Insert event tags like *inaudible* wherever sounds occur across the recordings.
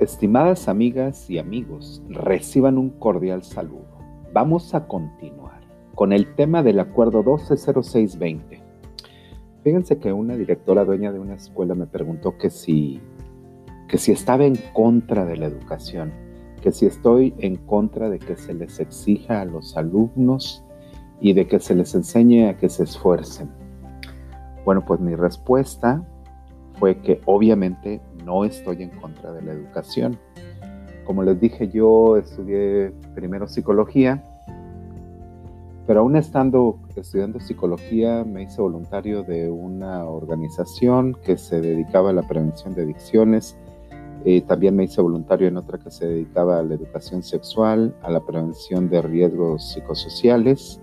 Estimadas amigas y amigos, reciban un cordial saludo. Vamos a continuar con el tema del acuerdo 120620. Fíjense que una directora dueña de una escuela me preguntó que si, que si estaba en contra de la educación, que si estoy en contra de que se les exija a los alumnos y de que se les enseñe a que se esfuercen. Bueno, pues mi respuesta fue que obviamente no estoy en contra de la educación. Como les dije, yo estudié primero psicología, pero aún estando estudiando psicología me hice voluntario de una organización que se dedicaba a la prevención de adicciones. Eh, también me hice voluntario en otra que se dedicaba a la educación sexual, a la prevención de riesgos psicosociales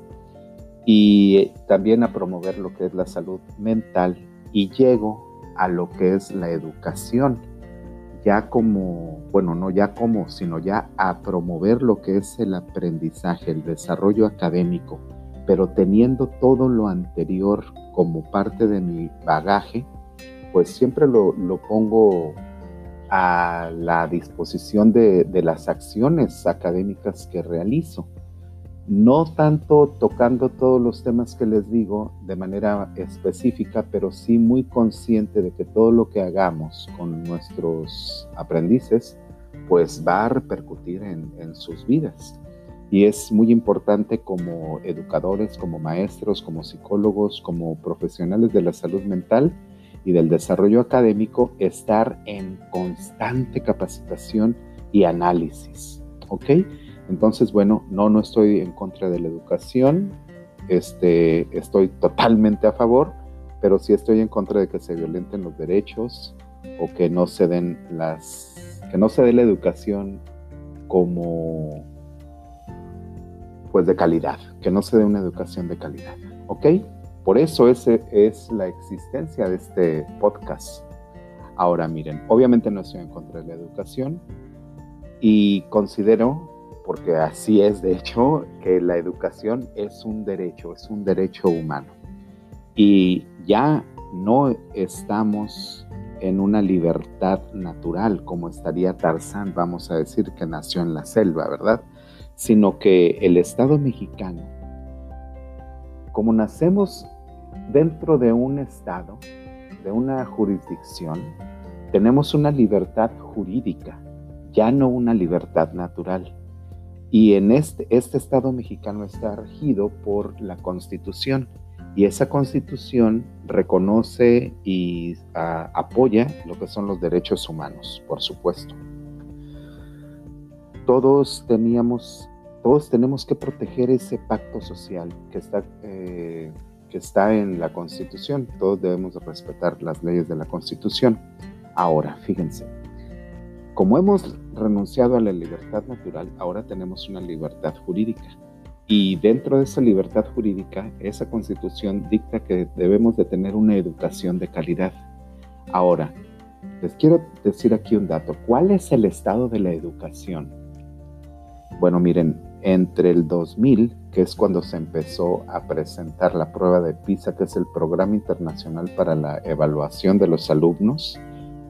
y también a promover lo que es la salud mental. Y llego a lo que es la educación, ya como, bueno, no ya como, sino ya a promover lo que es el aprendizaje, el desarrollo académico, pero teniendo todo lo anterior como parte de mi bagaje, pues siempre lo, pongo a la disposición de, de las acciones académicas que realizo no tanto tocando todos los temas que les digo de manera específica, pero sí muy consciente de que todo lo que hagamos con nuestros aprendices, pues va a repercutir en, sus vidas. Y es muy importante como educadores, como maestros, como psicólogos, como profesionales de la salud mental y del desarrollo académico, estar en constante capacitación y análisis. ¿Ok? Entonces, bueno, no, no estoy en contra de la educación, este, estoy totalmente a favor, pero sí estoy en contra de que se violenten los derechos o que no se den las, que no se dé la educación como, pues de calidad, que no se dé una educación de calidad, ¿ok? Por eso ese es la existencia de este podcast. Ahora miren, obviamente no estoy en contra de la educación y considero porque así es de hecho que la educación es un derecho, es un derecho humano. Y ya no estamos en una libertad natural como estaría Tarzán, vamos a decir que nació en la selva, ¿verdad? Sino que el Estado mexicano, como nacemos dentro de un Estado, de una jurisdicción, tenemos una libertad jurídica, ya no una libertad natural. Y en este, este Estado mexicano está regido por la Constitución y esa Constitución reconoce y apoya lo que son los derechos humanos, por supuesto. Todos teníamos, todos tenemos que proteger ese pacto social que está, eh, que está en la Constitución. Todos debemos respetar las leyes de la Constitución. Ahora, fíjense, como hemos renunciado a la libertad natural, ahora tenemos una libertad jurídica. Y dentro de esa libertad jurídica, esa constitución dicta que debemos de tener una educación de calidad. Ahora, les quiero decir aquí un dato. ¿Cuál es el estado de la educación? Bueno, miren, entre el 2000, que es cuando se empezó a presentar la prueba de PISA, que es el Programa Internacional para la Evaluación de los Alumnos,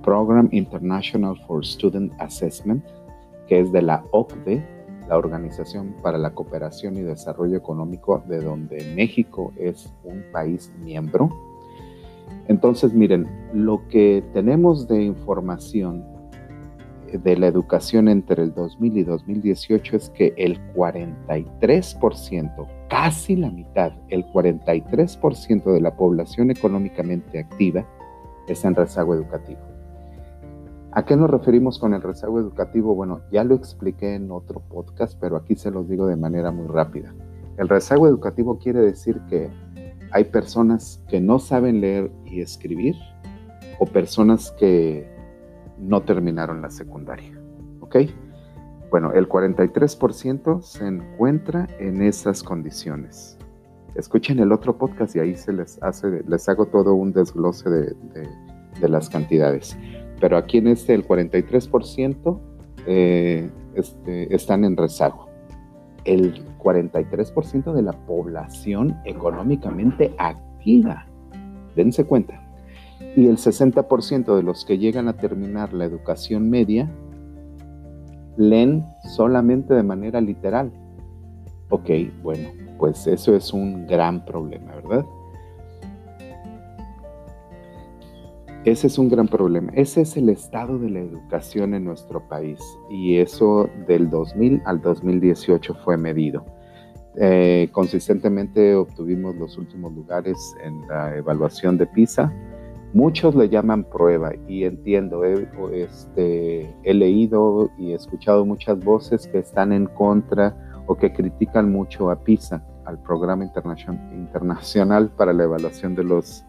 Program International for Student Assessment, que es de la OCDE, la Organización para la Cooperación y Desarrollo Económico, de donde México es un país miembro. Entonces, miren, lo que tenemos de información de la educación entre el 2000 y 2018 es que el 43%, casi la mitad, el 43% de la población económicamente activa está en rezago educativo. ¿A qué nos referimos con el rezago educativo? Bueno, ya lo expliqué en otro podcast, pero aquí se los digo de manera muy rápida. El rezago educativo quiere decir que hay personas que no saben leer y escribir o personas que no terminaron la secundaria. ¿Ok? Bueno, el 43% se encuentra en esas condiciones. Escuchen el otro podcast y ahí se les hace, les hago todo un desglose de, de las cantidades pero aquí en este el 43% eh, este, están en rezago. El 43% de la población económicamente activa, dense cuenta. Y el 60% de los que llegan a terminar la educación media leen solamente de manera literal. Ok, bueno, pues eso es un gran problema, ¿verdad? Ese es un gran problema. Ese es el estado de la educación en nuestro país y eso del 2000 al 2018 fue medido. Eh, consistentemente obtuvimos los últimos lugares en la evaluación de PISA. Muchos le llaman prueba y entiendo, este, he leído y he escuchado muchas voces que están en contra o que critican mucho a PISA, al Programa Internacional para la Evaluación de los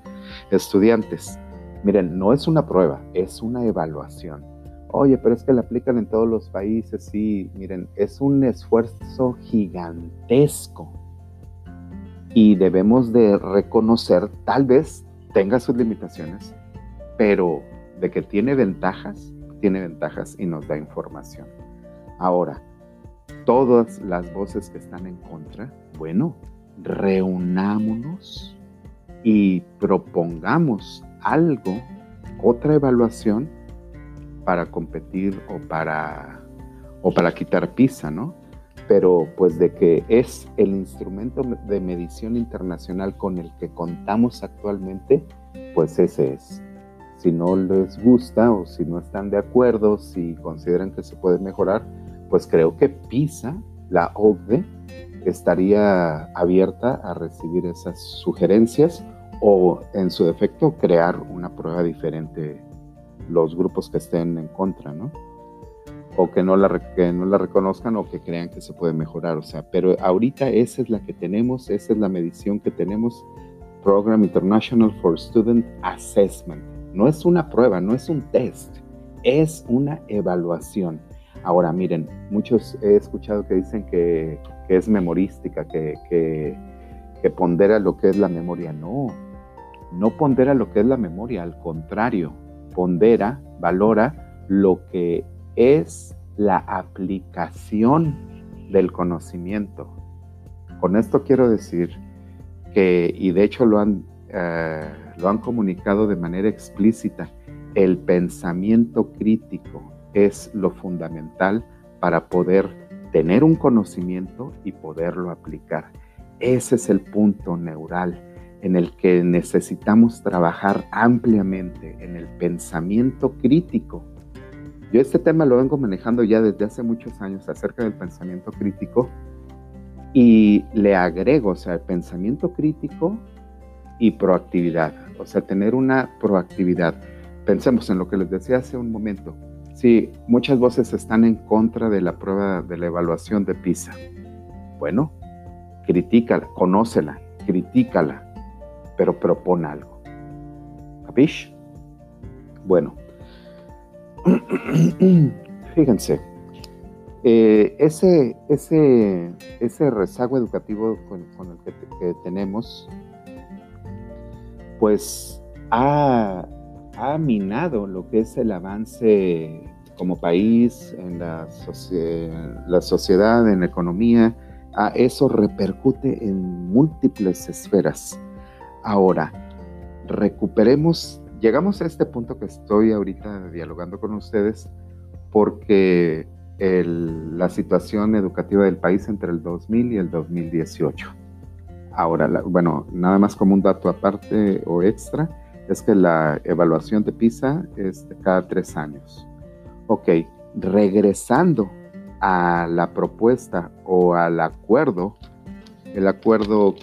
Estudiantes. Miren, no es una prueba, es una evaluación. Oye, pero es que la aplican en todos los países, sí, miren, es un esfuerzo gigantesco y debemos de reconocer, tal vez tenga sus limitaciones, pero de que tiene ventajas, tiene ventajas y nos da información. Ahora, todas las voces que están en contra, bueno, reunámonos y propongamos algo, otra evaluación para competir o para, o para quitar pizza, ¿no? Pero pues de que es el instrumento de medición internacional con el que contamos actualmente, pues ese es. Si no les gusta o si no están de acuerdo, si consideran que se puede mejorar, pues creo que PISA, la OCDE, estaría abierta a recibir esas sugerencias o en su defecto crear una prueba diferente los grupos que estén en contra, ¿no? O que no, la, no la reconozcan o que crean que se puede mejorar, o sea, pero ahorita esa es la que tenemos, esa es la medición que tenemos, Program International for Student Assessment. No es una prueba, no es un test, es una evaluación. Ahora, miren, muchos he escuchado que dicen que, es memorística, que, que, que pondera lo que es la memoria. No, no pondera lo que es la memoria, al contrario, pondera, valora lo que es la aplicación del conocimiento. Con esto quiero decir que, y de hecho lo han, eh, lo han comunicado de manera explícita, el pensamiento crítico es lo fundamental para poder tener un conocimiento y poderlo aplicar. Ese es el punto neural en el que necesitamos trabajar ampliamente en el pensamiento crítico. Yo este tema lo vengo manejando ya desde hace muchos años acerca del pensamiento crítico y le agrego, o sea, el pensamiento crítico y proactividad, o sea, tener una proactividad. Pensemos en lo que les decía hace un momento. Si muchas voces están en contra de la prueba de la evaluación de PISA. Bueno, critícala, conócela, critícala, pero propone algo. ¿Capish? Bueno, *clears throat* fíjense, eh, ese, ese, ese rezago educativo con, el que, tenemos, pues ha, ha, minado lo que es el avance como país, en la, la sociedad, en la economía. A eso repercute en múltiples esferas. Ahora, recuperemos, llegamos a este punto que estoy ahorita dialogando con ustedes porque la situación educativa del país entre el 2000 y el 2018. Ahora, bueno, nada más como un dato aparte o extra, es que la evaluación de PISA es de cada tres años. Ok, regresando a la propuesta o al acuerdo, el acuerdo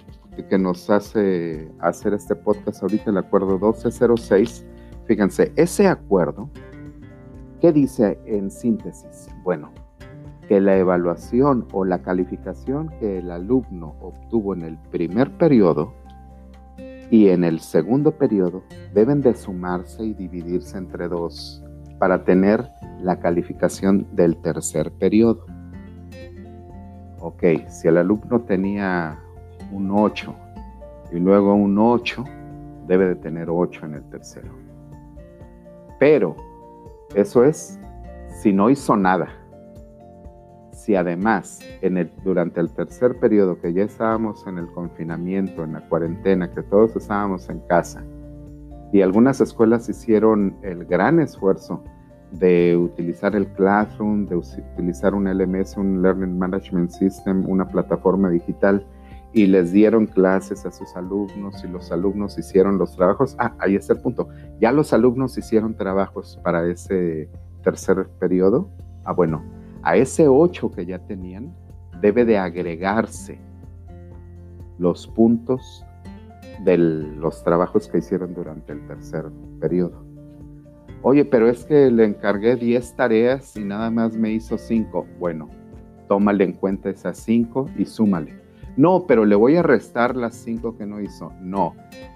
que nos hace hacer este podcast ahorita, el acuerdo 1206. Fíjense, ese acuerdo, ¿qué dice en síntesis? Bueno, que la evaluación o la calificación que el alumno obtuvo en el primer periodo y en el segundo periodo deben de sumarse y dividirse entre dos para tener la calificación del tercer periodo. Ok, si el alumno tenía un 8 y luego un 8, debe de tener 8 en el tercero. Pero eso es si no hizo nada. Si además durante el tercer periodo que ya estábamos en el confinamiento, en la cuarentena, que todos estábamos en casa, y algunas escuelas hicieron el gran esfuerzo de utilizar el Classroom, de utilizar un LMS, un Learning Management System, una plataforma digital, y les dieron clases a sus alumnos y los alumnos hicieron los trabajos. Ah, ahí está el punto. Ya los alumnos hicieron trabajos para ese tercer periodo. Ah, bueno, a ese ocho que ya tenían, debe de agregarse los puntos de los trabajos que hicieron durante el tercer periodo. Oye, pero es que le encargué 10 tareas y nada más me hizo 5. Bueno, tómale en cuenta esas 5 y súmale. No, pero le voy a restar las 5 que no hizo. No,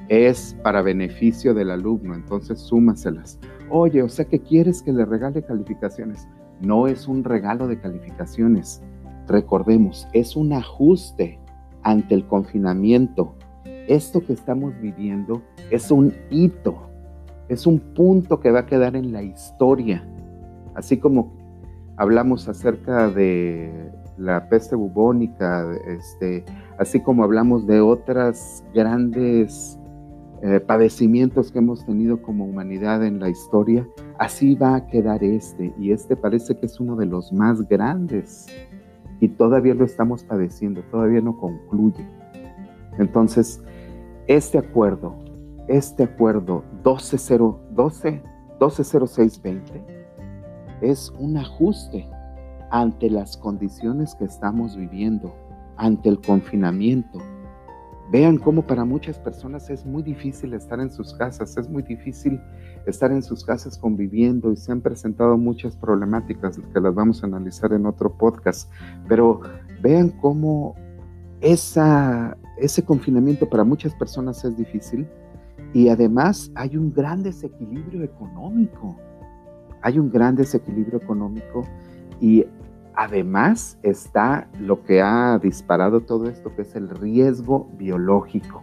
es para beneficio del alumno, entonces súmaselas. Oye, o sea que quieres que le regale calificaciones. No es un regalo de calificaciones. Recordemos, es un ajuste ante el confinamiento. Esto que estamos viviendo es un hito es un punto que va a quedar en la historia. Así como hablamos acerca de la peste bubónica, este, así como hablamos de otras grandes eh, padecimientos que hemos tenido como humanidad en la historia, así va a quedar este. Y este parece que es uno de los más grandes. Y todavía lo estamos padeciendo, todavía no concluye. Entonces, este acuerdo este acuerdo 12, 120620 es un ajuste ante las condiciones que estamos viviendo, ante el confinamiento. Vean cómo para muchas personas es muy difícil estar en sus casas, es muy difícil estar en sus casas conviviendo y se han presentado muchas problemáticas que las vamos a analizar en otro podcast. Pero vean cómo esa, ese confinamiento para muchas personas es difícil y además hay un gran desequilibrio económico. Hay un gran desequilibrio económico y además está lo que ha disparado todo esto, que es el riesgo biológico.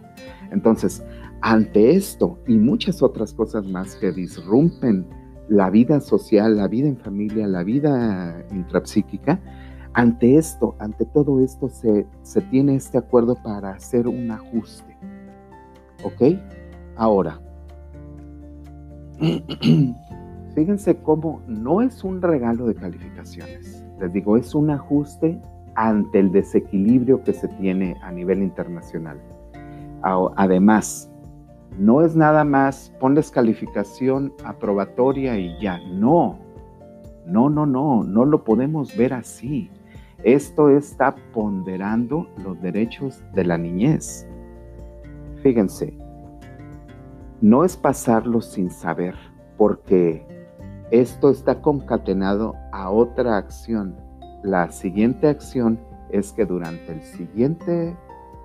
Entonces, ante esto y muchas otras cosas más que disrumpen la vida social, la vida en familia, la vida intrapsíquica, ante esto, ante todo esto, se, se tiene este acuerdo para hacer un ajuste. ¿Ok? Ahora, *clears throat* fíjense cómo no es un regalo de calificaciones. Les digo, es un ajuste ante el desequilibrio que se tiene a nivel internacional. Además, no es nada más ponles calificación aprobatoria y ya. No, no, no, no, no lo podemos ver así. Esto está ponderando los derechos de la niñez. Fíjense, no es pasarlo sin saber, porque esto está concatenado a otra acción. La siguiente acción es que durante el siguiente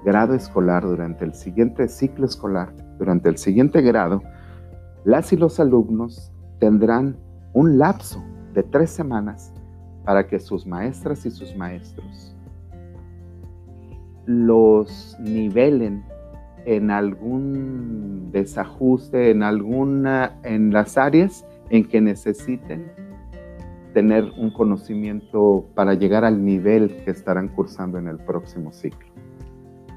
grado escolar, durante el siguiente ciclo escolar, durante el siguiente grado, las y los alumnos tendrán un lapso de tres semanas para que sus maestras y sus maestros los nivelen en algún desajuste, en alguna, en las áreas en que necesiten tener un conocimiento para llegar al nivel que estarán cursando en el próximo ciclo.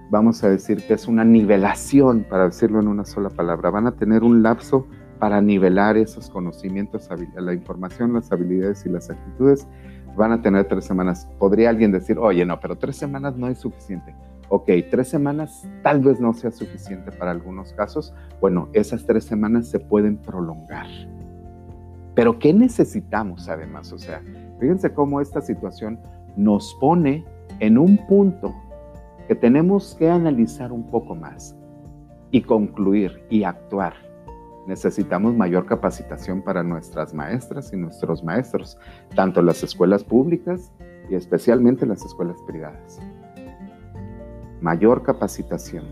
Vamos a decir que es una nivelación, para decirlo en una sola palabra. Van a tener un lapso para nivelar esos conocimientos, la información, las habilidades y las actitudes. Van a tener tres semanas. Podría alguien decir, oye, no, pero tres semanas no es suficiente ok, tres semanas tal vez no sea suficiente para algunos casos, bueno, esas tres semanas se pueden prolongar. Pero ¿qué necesitamos además? O sea, fíjense cómo esta situación nos pone en un punto que tenemos que analizar un poco más y concluir y actuar. Necesitamos mayor capacitación para nuestras maestras y nuestros maestros, tanto las escuelas públicas y especialmente las escuelas privadas mayor capacitación.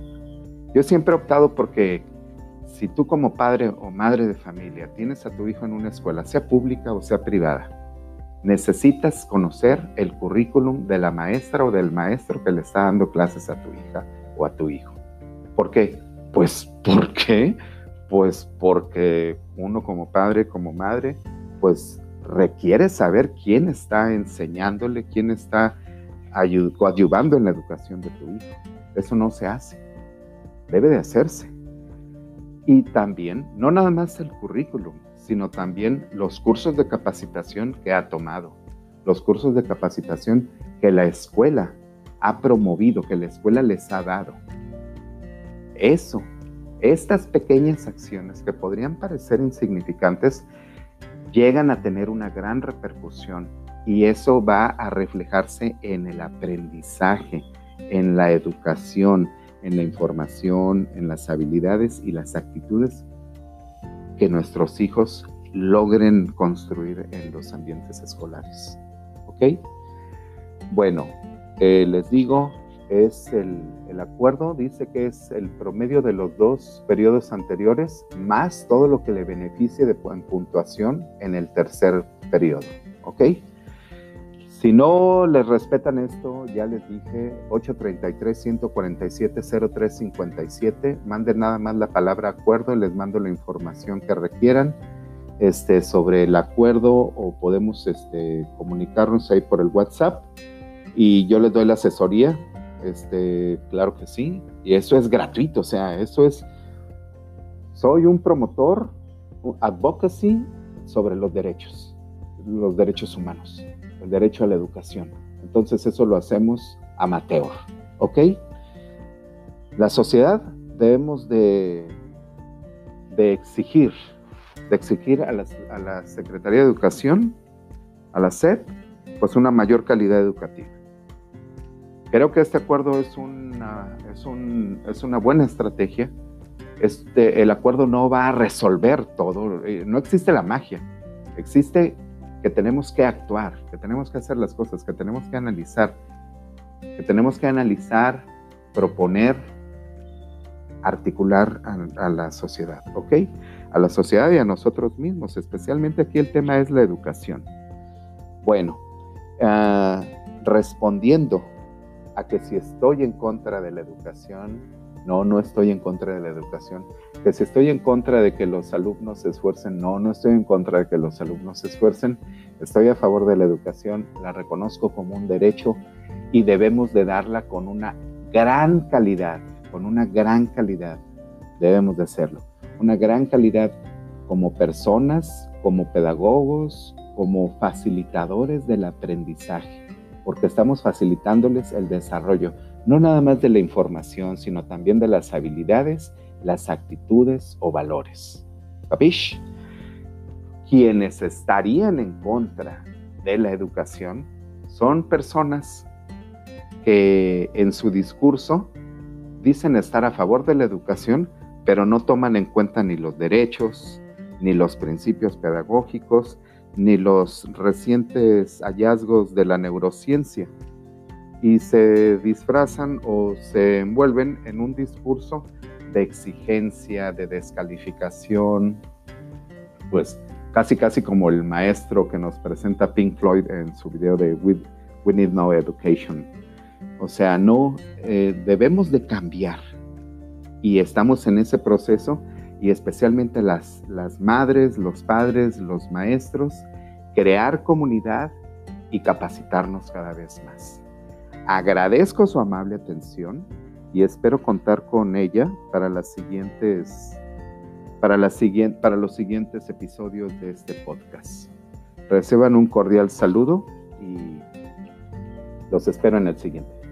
Yo siempre he optado porque si tú como padre o madre de familia tienes a tu hijo en una escuela, sea pública o sea privada, necesitas conocer el currículum de la maestra o del maestro que le está dando clases a tu hija o a tu hijo. ¿Por qué? Pues, ¿por qué? Pues porque uno como padre, como madre, pues requiere saber quién está enseñándole, quién está coadyuvando en la educación de tu hijo. Eso no se hace. Debe de hacerse. Y también, no nada más el currículum, sino también los cursos de capacitación que ha tomado, los cursos de capacitación que la escuela ha promovido, que la escuela les ha dado. Eso, estas pequeñas acciones que podrían parecer insignificantes, llegan a tener una gran repercusión y eso va a reflejarse en el aprendizaje, en la educación, en la información, en las habilidades y las actitudes que nuestros hijos logren construir en los ambientes escolares. ¿Ok? Bueno, eh, les digo, es el, el, acuerdo, dice que es el promedio de los dos periodos anteriores más todo lo que le beneficie de puntuación en el tercer periodo. ¿Ok? Si no les respetan esto, ya les dije, 833-147-0357, manden nada más la palabra acuerdo y les mando la información que requieran este, sobre el acuerdo o podemos este, comunicarnos ahí por el WhatsApp y yo les doy la asesoría, este, claro que sí, y eso es gratuito, o sea, eso es, soy un promotor, advocacy sobre los derechos, los derechos humanos el derecho a la educación. Entonces eso lo hacemos amateur, ¿ok? La sociedad debemos de, exigir, de exigir a la, Secretaría de Educación, a la SED, pues una mayor calidad educativa. Creo que este acuerdo es una, es, es una buena estrategia. Este, el acuerdo no va a resolver todo, eh, no existe la magia, existe que tenemos que actuar, que tenemos que hacer las cosas, que tenemos que analizar, que tenemos que analizar, proponer, articular a, la sociedad, ¿ok? A la sociedad y a nosotros mismos, especialmente aquí el tema es la educación. Bueno, ah, respondiendo a que si estoy en contra de la educación, no, no estoy en contra de la educación. Que si estoy en contra de que los alumnos se esfuercen, no, no estoy en contra de que los alumnos se esfuercen. Estoy a favor de la educación, la reconozco como un derecho y debemos de darla con una gran calidad, con una gran calidad. Debemos de hacerlo. Una gran calidad como personas, como pedagogos, como facilitadores del aprendizaje, porque estamos facilitándoles el desarrollo no nada más de la información, sino también de las habilidades, las actitudes o valores. ¿Capish? Quienes estarían en contra de la educación son personas que en su discurso dicen estar a favor de la educación, pero no toman en cuenta ni los derechos, ni los principios pedagógicos, ni los recientes hallazgos de la neurociencia y se disfrazan o se envuelven en un discurso de exigencia, de descalificación, pues casi casi como el maestro que nos presenta Pink Floyd en su video de We, Need No Education. O sea, no eh, debemos de cambiar y estamos en ese proceso y especialmente las, las madres, los padres, los maestros, crear comunidad y capacitarnos cada vez más. Agradezco su amable atención y espero contar con ella para las siguientes para, la para los siguientes episodios de este podcast. Reciban un cordial saludo y los espero en el siguiente.